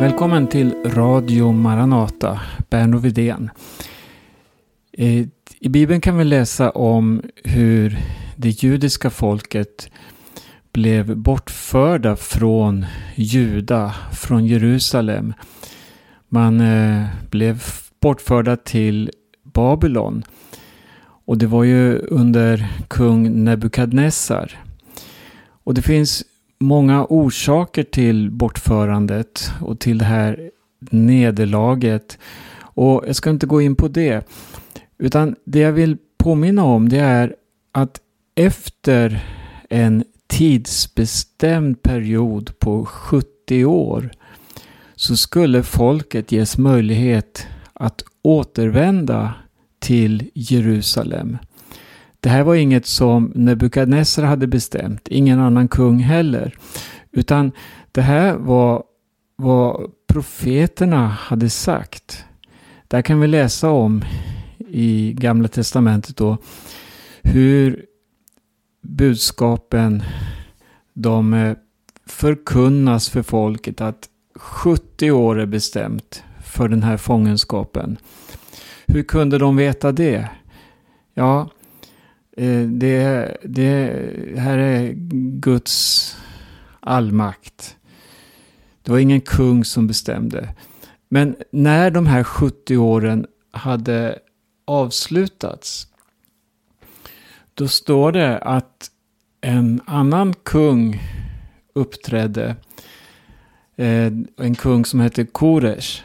Välkommen till Radio Maranata, Berno Widén. Eh, I Bibeln kan vi läsa om hur det judiska folket blev bortförda från Juda, från Jerusalem. Man eh, blev bortförda till Babylon. Och det var ju under kung Nebukadnessar. Och det finns många orsaker till bortförandet och till det här nederlaget. Och jag ska inte gå in på det. Utan det jag vill påminna om det är att efter en tidsbestämd period på 70 år så skulle folket ges möjlighet att återvända till Jerusalem. Det här var inget som Nebukadnessar hade bestämt, ingen annan kung heller. Utan det här var vad profeterna hade sagt. Där kan vi läsa om i Gamla Testamentet då hur budskapen de förkunnas för folket att 70 år är bestämt för den här fångenskapen. Hur kunde de veta det? Ja, Eh, det, det här är Guds allmakt. Det var ingen kung som bestämde. Men när de här 70 åren hade avslutats. Då står det att en annan kung uppträdde. Eh, en kung som hette Koresh.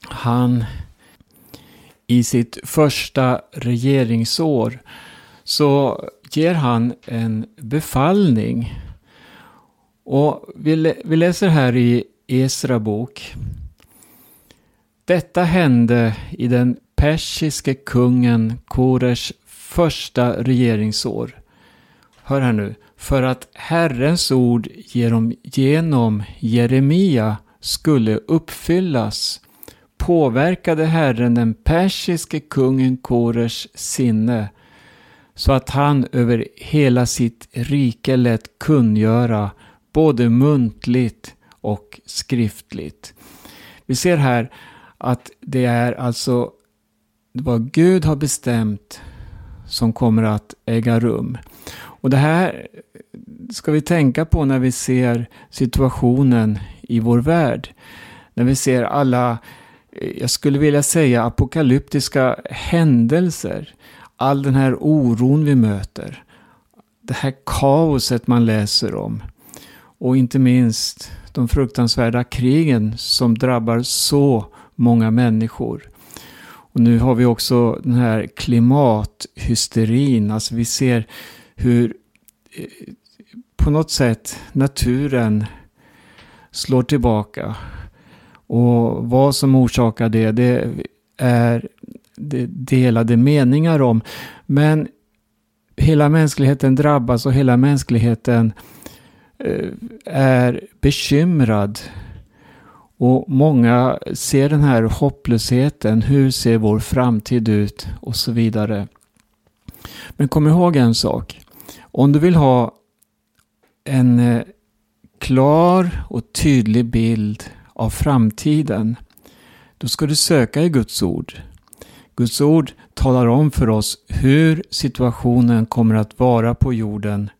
Han i sitt första regeringsår så ger han en befallning. Och vi, vi läser här i Esra bok. Detta hände i den persiske kungen Kores första regeringsår. Hör här nu. För att Herrens ord genom Jeremia skulle uppfyllas påverkade Herren den persiske kungen Kores sinne så att han över hela sitt rike lät kungöra både muntligt och skriftligt. Vi ser här att det är alltså vad Gud har bestämt som kommer att äga rum. Och det här ska vi tänka på när vi ser situationen i vår värld. När vi ser alla, eh, jag skulle vilja säga apokalyptiska händelser. All den här oron vi möter. Det här kaoset man läser om. Och inte minst de fruktansvärda krigen som drabbar så många människor. Och nu har vi också den här klimathysterin. Alltså vi ser hur eh, på något sätt naturen slår tillbaka. Och vad som orsakar det, det är det delade meningar om. Men hela mänskligheten drabbas och hela mänskligheten eh, är bekymrad och många ser den här hopplösheten. Hur ser vår framtid ut? Och så vidare. Men kom ihåg en sak. Om du vill ha en eh, klar och tydlig bild av framtiden. Då ska du söka i Guds ord. Guds ord talar om för oss hur situationen kommer att vara på jorden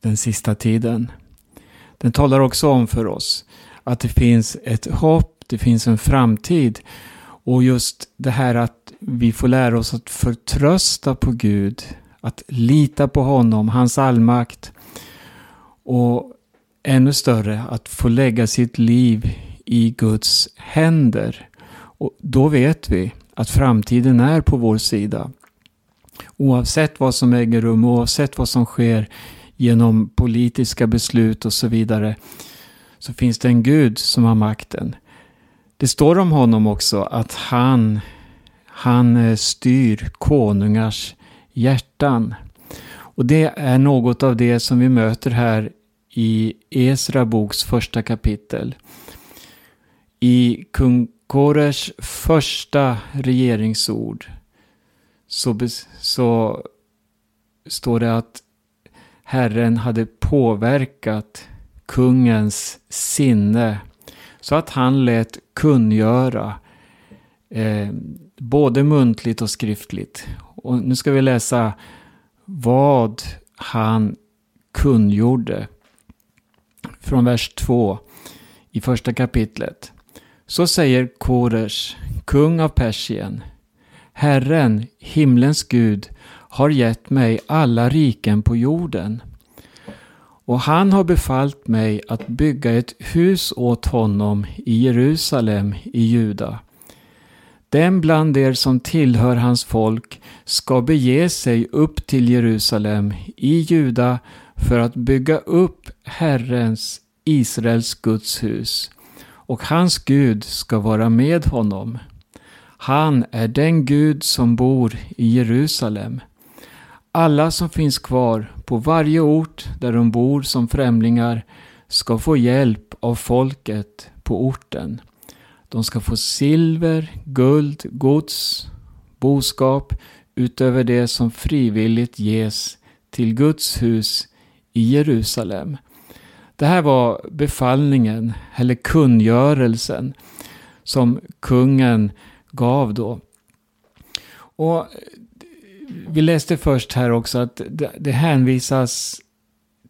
den sista tiden. Den talar också om för oss att det finns ett hopp, det finns en framtid. Och just det här att vi får lära oss att förtrösta på Gud, att lita på honom, hans allmakt. Och ännu större, att få lägga sitt liv i Guds händer. Och då vet vi att framtiden är på vår sida. Oavsett vad som äger rum, oavsett vad som sker genom politiska beslut och så vidare så finns det en Gud som har makten. Det står om honom också att han, han eh, styr konungars hjärtan. Och det är något av det som vi möter här i Esra boks första kapitel. I kung Koresh första regeringsord så, så står det att Herren hade påverkat kungens sinne Så att han lät kungöra eh, både muntligt och skriftligt. Och nu ska vi läsa vad han kungjorde. Från vers 2 i första kapitlet. Så säger Koresh, kung av Persien. Herren, himlens Gud, har gett mig alla riken på jorden. Och han har befallt mig att bygga ett hus åt honom i Jerusalem i Juda. Den bland er som tillhör hans folk ska bege sig upp till Jerusalem i Juda för att bygga upp Herrens, Israels Guds hus. Och hans Gud ska vara med honom. Han är den Gud som bor i Jerusalem. Alla som finns kvar på varje ort där de bor som främlingar ska få hjälp av folket på orten. De ska få silver, guld, gods, boskap utöver det som frivilligt ges till Guds hus i Jerusalem. Det här var befallningen, eller kungörelsen, som kungen gav då. Och vi läste först här också att det hänvisas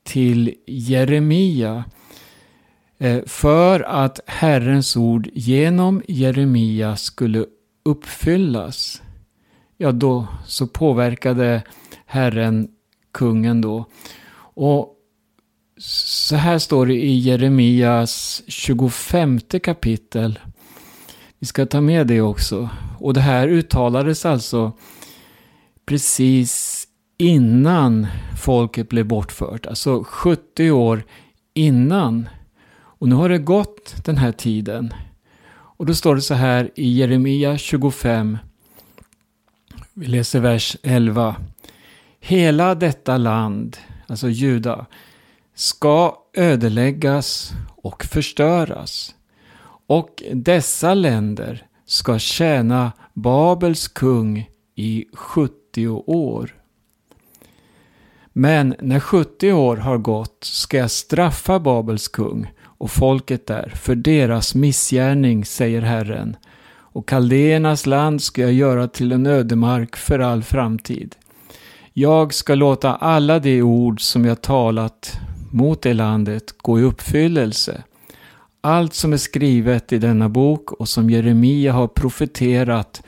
till Jeremia. Eh, för att Herrens ord genom Jeremia skulle uppfyllas. Ja, då så påverkade Herren kungen då. Och så här står det i Jeremias 25 kapitel. Vi ska ta med det också. Och det här uttalades alltså precis innan folket blev bortfört. Alltså 70 år innan. Och nu har det gått den här tiden. Och då står det så här i Jeremia 25. Vi läser vers 11. Hela detta land, alltså Juda, ska ödeläggas och förstöras. Och dessa länder ska tjäna Babels kung i 70 år. Men när 70 år har gått ska jag straffa Babels kung och folket där för deras missgärning, säger Herren. Och kaldéernas land ska jag göra till en ödemark för all framtid. Jag ska låta alla de ord som jag talat mot det landet gå i uppfyllelse. Allt som är skrivet i denna bok och som Jeremia har profeterat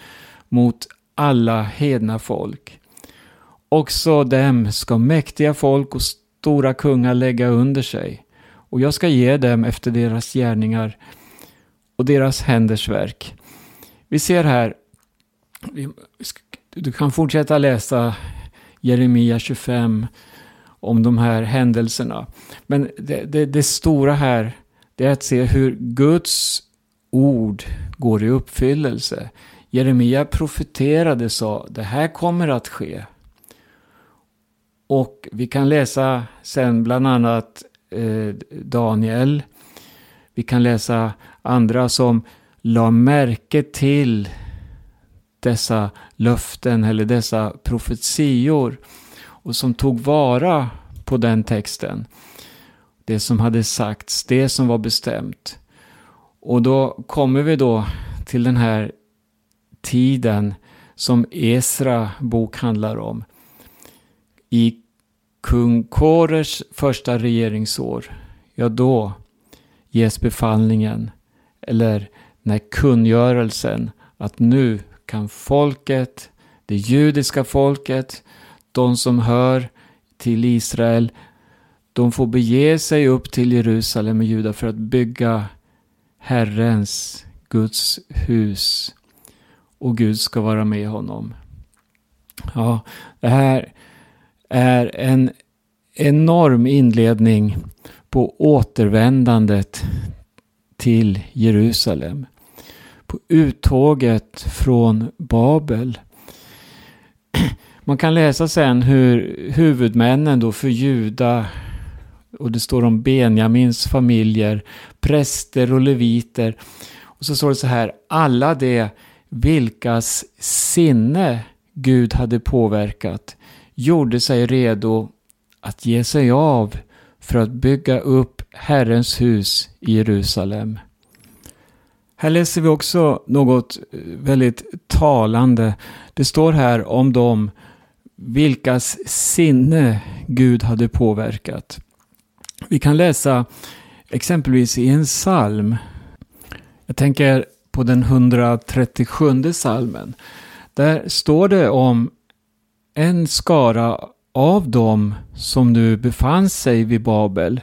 mot alla hedna folk. Också dem ska mäktiga folk och stora kungar lägga under sig, och jag ska ge dem efter deras gärningar och deras händers verk. Vi ser här, du kan fortsätta läsa Jeremia 25 om de här händelserna. Men det, det, det stora här, det är att se hur Guds ord går i uppfyllelse. Jeremia profeterade och sa, det här kommer att ske. Och vi kan läsa sen bland annat eh, Daniel. Vi kan läsa andra som la märke till dessa löften eller dessa profetior och som tog vara på den texten. Det som hade sagts, det som var bestämt. Och då kommer vi då till den här tiden som Esra bok handlar om. I kung Kores första regeringsår, ja då ges befallningen, eller när kungörelsen, att nu kan folket, det judiska folket, de som hör till Israel, de får bege sig upp till Jerusalem och Juda för att bygga Herrens, Guds hus. Och Gud ska vara med honom. Ja, det här är en enorm inledning på återvändandet till Jerusalem. På uttåget från Babel. Man kan läsa sen hur huvudmännen då för Juda och det står om Benjamins familjer, präster och leviter. Och så står det så här, alla de vilkas sinne Gud hade påverkat gjorde sig redo att ge sig av för att bygga upp Herrens hus i Jerusalem. Här läser vi också något väldigt talande. Det står här om dem vilkas sinne Gud hade påverkat. Vi kan läsa exempelvis i en psalm. Jag tänker på den 137 salmen. Där står det om en skara av dem som nu befann sig vid Babel.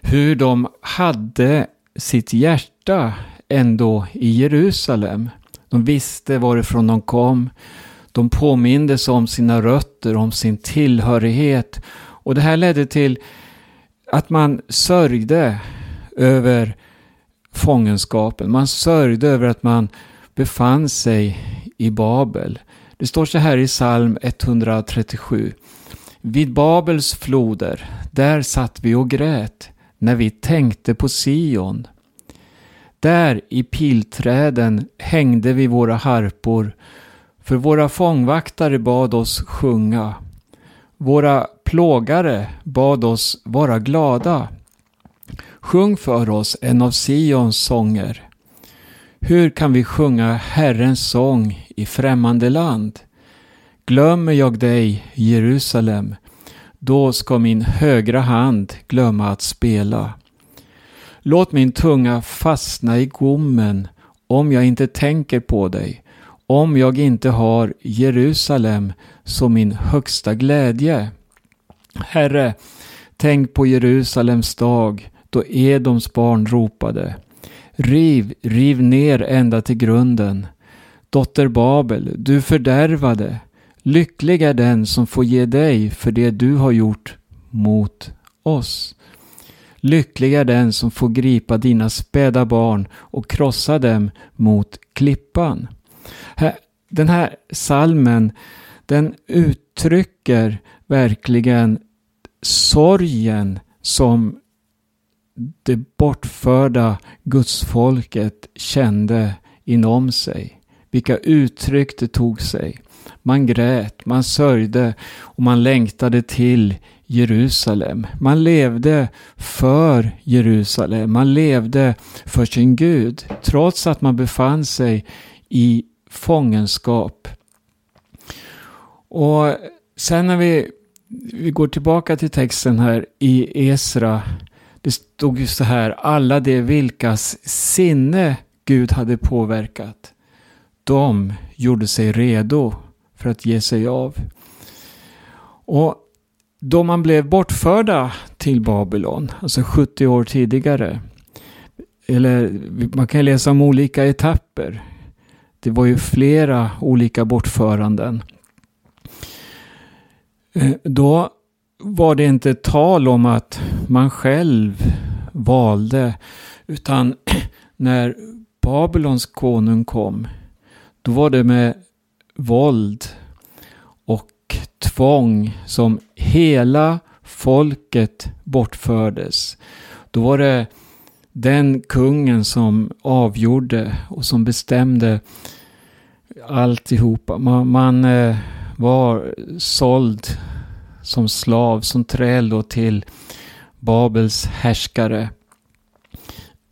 Hur de hade sitt hjärta ändå i Jerusalem. De visste varifrån de kom. De påmindes om sina rötter, om sin tillhörighet. Och det här ledde till att man sörjde över fångenskapen. Man sörjde över att man befann sig i Babel. Det står så här i psalm 137. Vid Babels floder, där satt vi och grät när vi tänkte på Sion. Där i pilträden hängde vi våra harpor, för våra fångvaktare bad oss sjunga. Våra plågare bad oss vara glada. Sjung för oss en av Sions sånger. Hur kan vi sjunga Herrens sång i främmande land? Glömmer jag dig, Jerusalem, då ska min högra hand glömma att spela. Låt min tunga fastna i gommen om jag inte tänker på dig, om jag inte har Jerusalem som min högsta glädje. Herre, tänk på Jerusalems dag då Edoms barn ropade. Riv, riv ner ända till grunden. Dotter Babel, du fördärvade. Lycklig är den som får ge dig för det du har gjort mot oss. Lycklig är den som får gripa dina späda barn och krossa dem mot klippan. Den här salmen den uttrycker verkligen sorgen som det bortförda gudsfolket kände inom sig. Vilka uttryck det tog sig. Man grät, man sörjde och man längtade till Jerusalem. Man levde för Jerusalem. Man levde för sin Gud. Trots att man befann sig i fångenskap. Och sen när vi, vi går tillbaka till texten här i Esra. Det stod ju så här. Alla de vilkas sinne Gud hade påverkat. De gjorde sig redo för att ge sig av. Och då man blev bortförda till Babylon, alltså 70 år tidigare, eller man kan läsa om olika etapper. Det var ju flera olika bortföranden. Eh, då var det inte tal om att man själv valde, utan när Babylons konung kom, då var det med våld och tvång som hela folket bortfördes. Då var det den kungen som avgjorde och som bestämde alltihopa. Man, man eh, var såld som slav, som träl då till Babels härskare.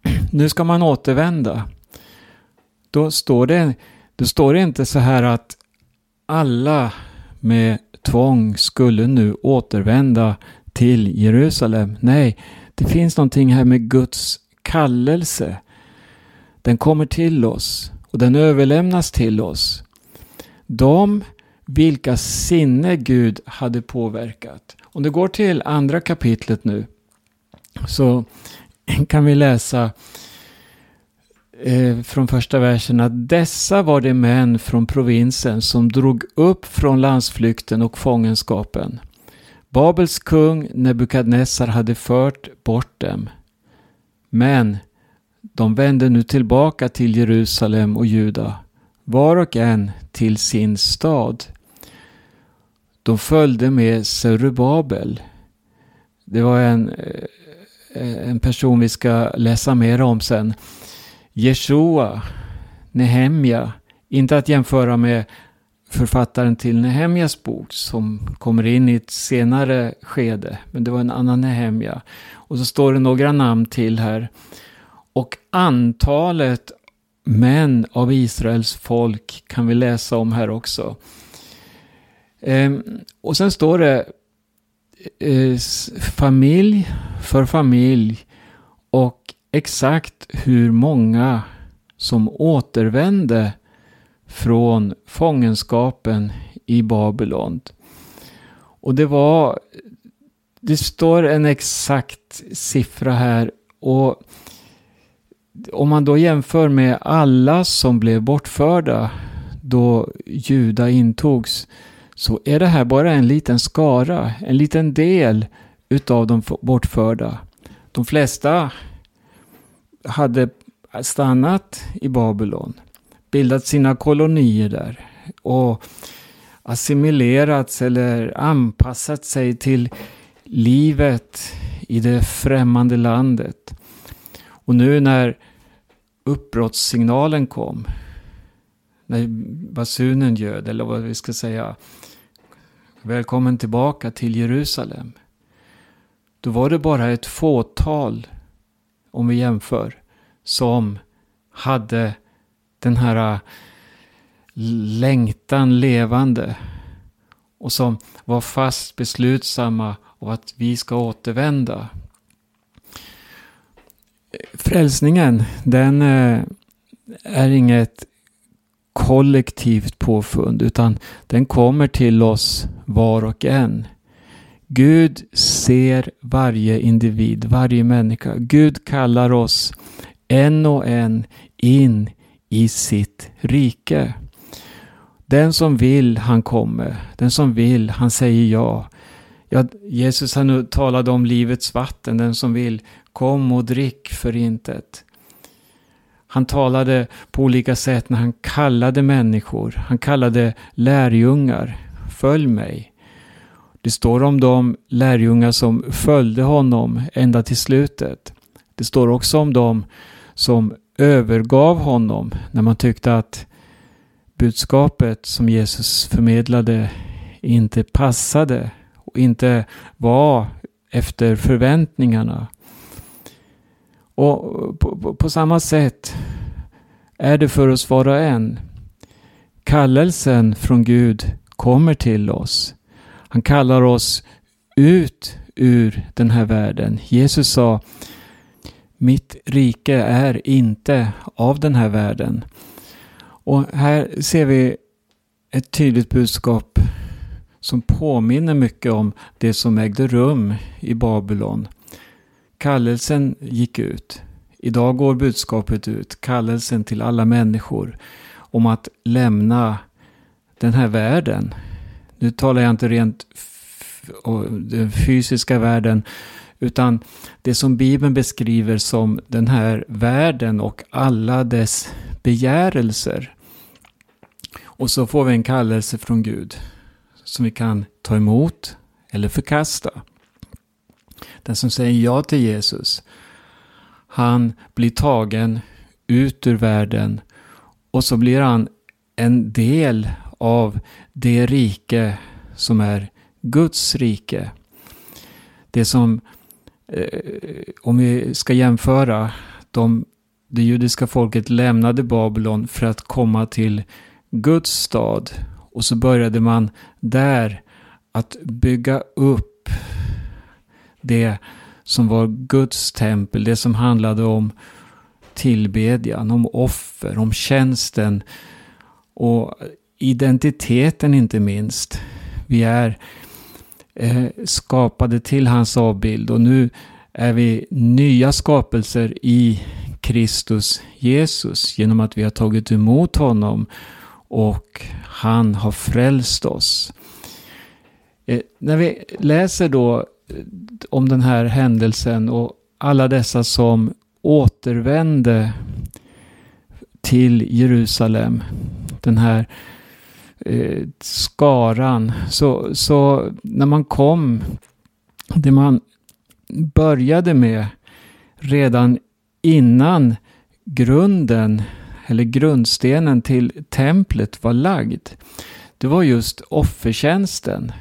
Nu ska man återvända. Då står det, då står det inte så här att alla med tvång skulle nu återvända till Jerusalem. Nej, det finns någonting här med Guds kallelse. Den kommer till oss och den överlämnas till oss. De vilka sinne Gud hade påverkat. Om du går till andra kapitlet nu så kan vi läsa eh, från första versen att dessa var de män från provinsen som drog upp från landsflykten och fångenskapen. Babels kung Nebukadnessar hade fört bort dem. Men de vände nu tillbaka till Jerusalem och Juda, var och en till sin stad. De följde med Zerubabel. Det var en, eh, en person vi ska läsa mer om sen. Jeshua, Nehemja, inte att jämföra med författaren till Nehemjas bok som kommer in i ett senare skede. Men det var en annan Nehemja. Och så står det några namn till här. Och antalet män av Israels folk kan vi läsa om här också. Ehm, och sen står det eh, familj för familj och exakt hur många som återvände från fångenskapen i Babylon. Och det var, det står en exakt siffra här och om man då jämför med alla som blev bortförda då Juda intogs så är det här bara en liten skara, en liten del utav de bortförda. De flesta hade stannat i Babylon, bildat sina kolonier där och assimilerats eller anpassat sig till livet i det främmande landet. Och nu när uppbrottssignalen kom, när basunen ljöd, eller vad vi ska säga, välkommen tillbaka till Jerusalem. Då var det bara ett fåtal, om vi jämför, som hade den här äh, längtan levande och som var fast beslutsamma och att vi ska återvända. Frälsningen, den äh, är inget kollektivt påfund utan den kommer till oss var och en. Gud ser varje individ, varje människa. Gud kallar oss en och en in i sitt rike. Den som vill, han kommer. Den som vill, han säger ja. ja Jesus han talade om livets vatten. Den som vill, kom och drick för intet. Han talade på olika sätt när han kallade människor. Han kallade lärjungar. Följ mig. Det står om de lärjungar som följde honom ända till slutet. Det står också om de som övergav honom när man tyckte att budskapet som Jesus förmedlade inte passade och inte var efter förväntningarna. Och på, på, på, samma sätt är det för oss var och en. Kallelsen från Gud kommer till oss. Han kallar oss ut ur den här världen. Jesus sa mitt rike är inte av den här världen. Och här ser vi ett tydligt budskap som påminner mycket om det som ägde rum i Babylon. Kallelsen gick ut. Idag går budskapet ut, kallelsen till alla människor om att lämna den här världen. Nu talar jag inte rent den fysiska världen utan det som Bibeln beskriver som den här världen och alla dess begärelser. Och så får vi en kallelse från Gud som vi kan ta emot eller förkasta. Den som säger ja till Jesus, han blir tagen ut ur världen och så blir han en del av det rike som är Guds rike. Det som, Eh, om vi ska jämföra, de, det judiska folket lämnade Babylon för att komma till Guds stad. Och så började man där att bygga upp det som var Guds tempel, det som handlade om tillbedjan, om offer, om tjänsten och identiteten inte minst. Vi är eh, Eh, skapade till hans avbild och nu är vi nya skapelser i Kristus Jesus genom att vi har tagit emot honom och han har frälst oss. Eh, när vi läser då eh, om den här händelsen och alla dessa som återvände till Jerusalem, den här eh, skaran, så, så när man kom, det man började med redan innan grunden eller grundstenen till templet var lagd, det var just offertjänsten.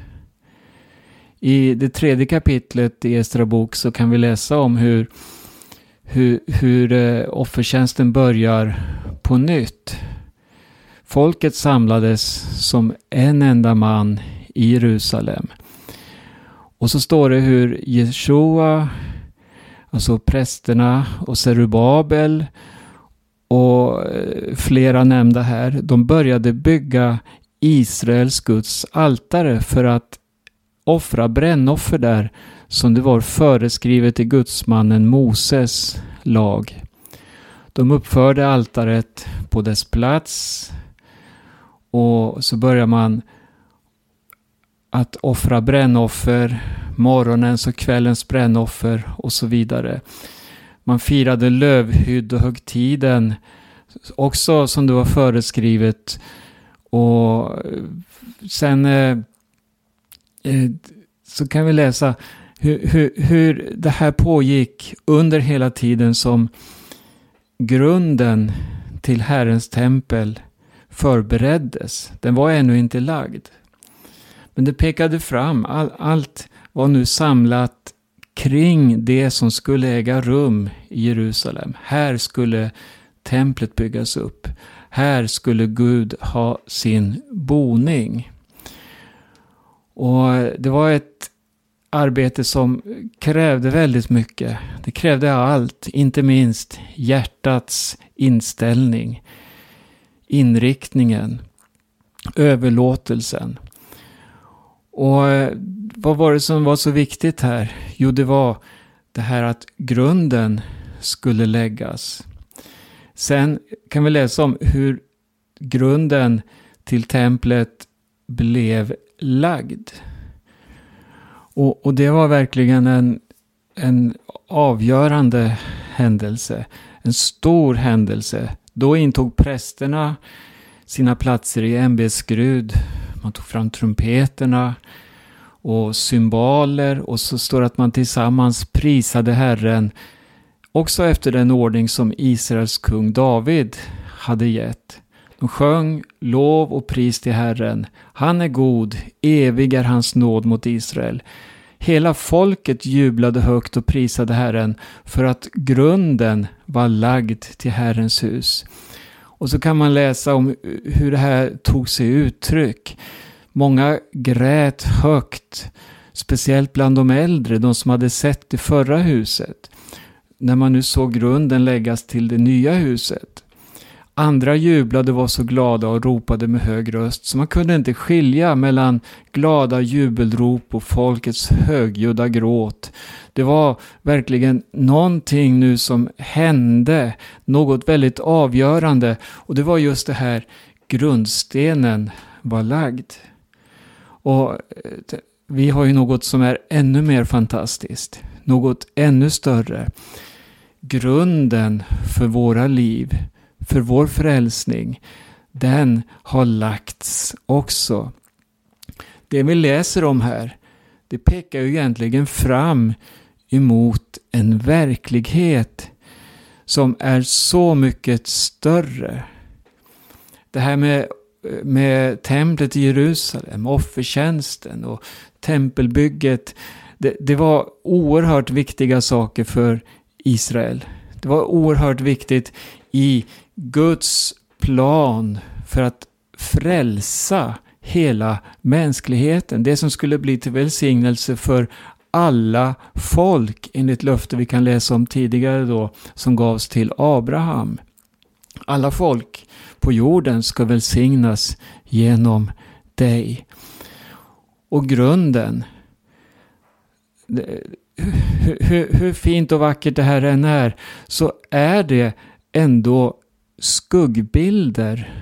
I det tredje kapitlet i Estra bok så kan vi läsa om hur, hur, hur eh, offertjänsten börjar på nytt. Folket samlades som en enda man i Jerusalem. Och så står det hur Jeshua, alltså prästerna och Serubabel och eh, flera nämnda här, de började bygga Israels Guds altare för att offra brännoffer där som det var föreskrivet i gudsmannen Moses lag. De uppförde altaret på dess plats och så börjar man att offra brännoffer, morgonens och kvällens brännoffer och så vidare. Man firade lövhyddohögtiden också som det var föreskrivet. Och sen eh, eh, så kan vi läsa hur, hur, hur det här pågick under hela tiden som grunden till Herrens tempel förbereddes. Den var ännu inte lagd. Men det pekade fram, all, allt var nu samlat kring det som skulle äga rum i Jerusalem. Här skulle templet byggas upp. Här skulle Gud ha sin boning. Och det var ett arbete som krävde väldigt mycket. Det krävde allt, inte minst hjärtats inställning, inriktningen, överlåtelsen. Och eh, vad var det som var så viktigt här? Jo, det var det här att grunden skulle läggas. Sen kan vi läsa om hur grunden till templet blev lagd. Och, och det var verkligen en, en avgörande händelse. En stor händelse. Då intog prästerna sina platser i ämbetsskrud. Man tog fram trumpeterna och symboler och så står det att man tillsammans prisade Herren också efter den ordning som Israels kung David hade gett. De sjöng lov och pris till Herren. Han är god, evig är hans nåd mot Israel. Hela folket jublade högt och prisade Herren för att grunden var lagd till Herrens hus. Och så kan man läsa om hur det här tog sig uttryck. Många grät högt, speciellt bland de äldre, de som hade sett det förra huset. När man nu såg grunden läggas till det nya huset. Andra jublade och var så glada och ropade med hög röst så man kunde inte skilja mellan glada jubelrop och folkets högljudda gråt. Det var verkligen någonting nu som hände, något väldigt avgörande och det var just det här grundstenen var lagd. Och eh, vi har ju något som är ännu mer fantastiskt, något ännu större. Grunden för våra liv för vår frälsning, den har lagts också. Det vi läser om här, det pekar ju egentligen fram emot en verklighet som är så mycket större. Det här med, med templet i Jerusalem, offertjänsten och tempelbygget, det, det var oerhört viktiga saker för Israel. Det var oerhört viktigt i Guds plan för att frälsa hela mänskligheten. Det som skulle bli till välsignelse för alla folk enligt löfte vi kan läsa om tidigare då som gavs till Abraham. Alla folk på jorden ska välsignas genom dig. Och grunden, hur, hur, hur fint och vackert det här än är, så är det ändå skuggbilder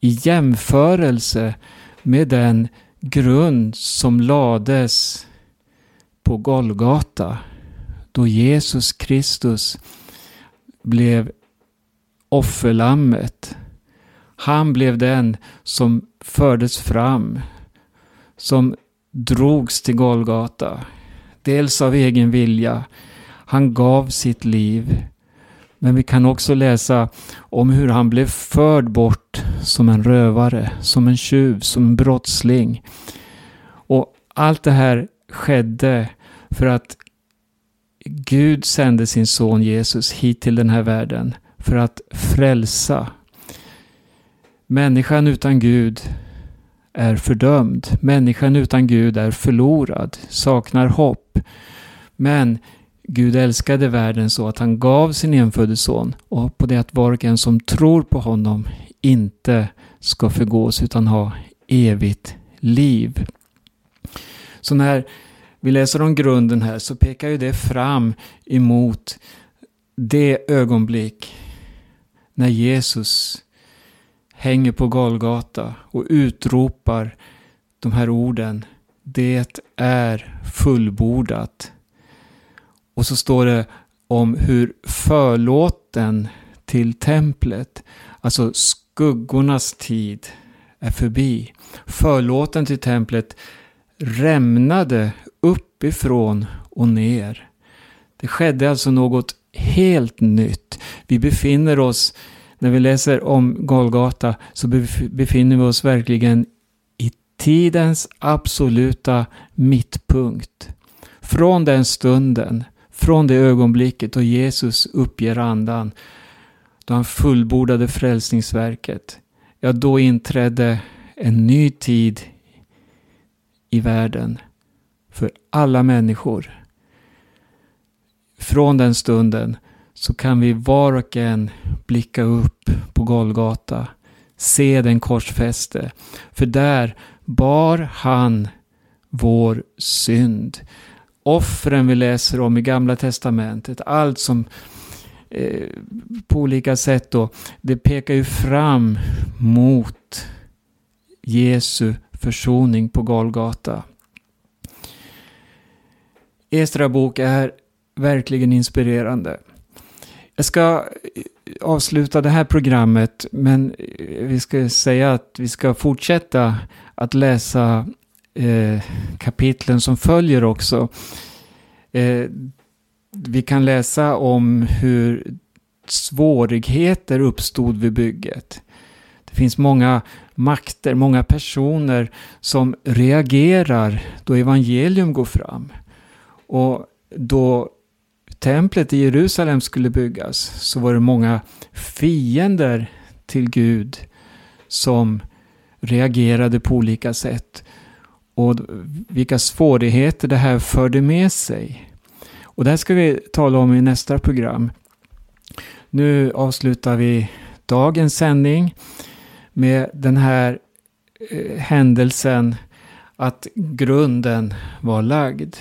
i jämförelse med den grund som lades på Golgata då Jesus Kristus blev offerlammet. Han blev den som fördes fram, som drogs till Golgata. Dels av egen vilja. Han gav sitt liv men vi kan också läsa om hur han blev förd bort som en rövare, som en tjuv, som en brottsling. Och allt det här skedde för att Gud sände sin son Jesus hit till den här världen för att frälsa Människan utan Gud är fördömd. Människan utan Gud är förlorad, saknar hopp. Men Gud älskade världen så att han gav sin enfödde son och på det att var och en som tror på honom inte ska förgås utan ha evigt liv. Så när vi läser om grunden här så pekar ju det fram emot det ögonblick när Jesus hänger på Golgata och utropar de här orden. Det är fullbordat. Och så står det om hur förlåten till templet, alltså skuggornas tid, är förbi. Förlåten till templet rämnade uppifrån och ner. Det skedde alltså något helt nytt. Vi befinner oss, när vi läser om Golgata, så befinner vi oss verkligen i tidens absoluta mittpunkt. Från den stunden, från det ögonblicket då Jesus uppger andan, då han fullbordade frälsningsverket, ja då inträdde en ny tid i världen för alla människor. Från den stunden så kan vi var och en blicka upp på Golgata, se den korsfäste. För där bar han vår synd. Offren vi läser om i Gamla Testamentet, allt som eh, på olika sätt då, det pekar ju fram mot Jesu försoning på Golgata. Estra bok är verkligen inspirerande. Jag ska eh, avsluta det här programmet men eh, vi ska säga att vi ska fortsätta att läsa eh, kapitlen som följer också. Eh, vi kan läsa om hur svårigheter uppstod vid bygget. Det finns många makter, många personer som reagerar då evangelium går fram. Och då templet i Jerusalem skulle byggas så var det många fiender till Gud som reagerade på olika sätt. Och vilka svårigheter det här förde med sig. Och det här ska vi tala om i nästa program. Nu avslutar vi dagens sändning med den här eh, händelsen att grunden var lagd.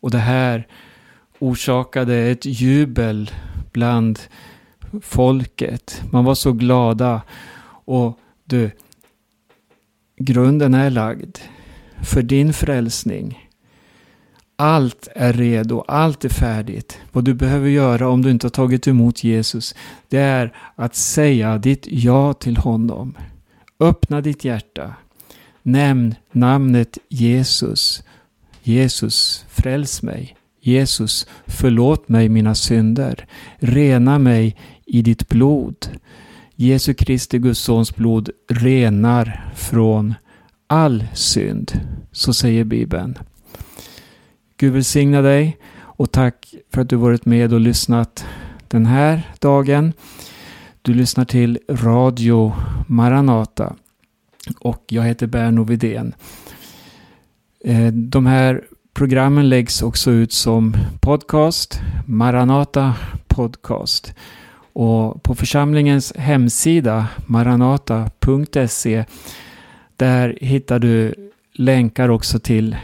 Och det här orsakade ett jubel bland folket. Man var så glada. Och du, grunden är lagd för din frälsning. Allt är redo, allt är färdigt. Vad du behöver göra om du inte har tagit emot Jesus, det är att säga ditt ja till honom. Öppna ditt hjärta. Nämn namnet Jesus. Jesus, fräls mig. Jesus, förlåt mig mina synder. Rena mig i ditt blod. Jesu Kristi Guds sons blod renar från all synd. Så säger Bibeln. Gud välsigna dig och tack för att du varit med och lyssnat den här dagen. Du lyssnar till Radio Maranata och jag heter Berno Vidén. Eh, de här programmen läggs också ut som podcast, Maranata Podcast. Och på församlingens hemsida maranata.se där hittar du länkar också till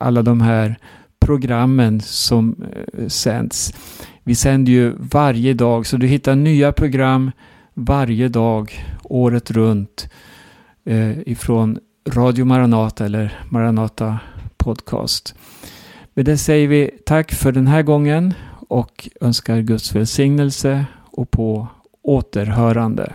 alla de här programmen som eh, sänds. Vi sänder ju varje dag så du hittar nya program varje dag året runt eh, ifrån Radio Maranata eller Maranata Podcast. Med det säger vi tack för den här gången och önskar Guds välsignelse och på återhörande.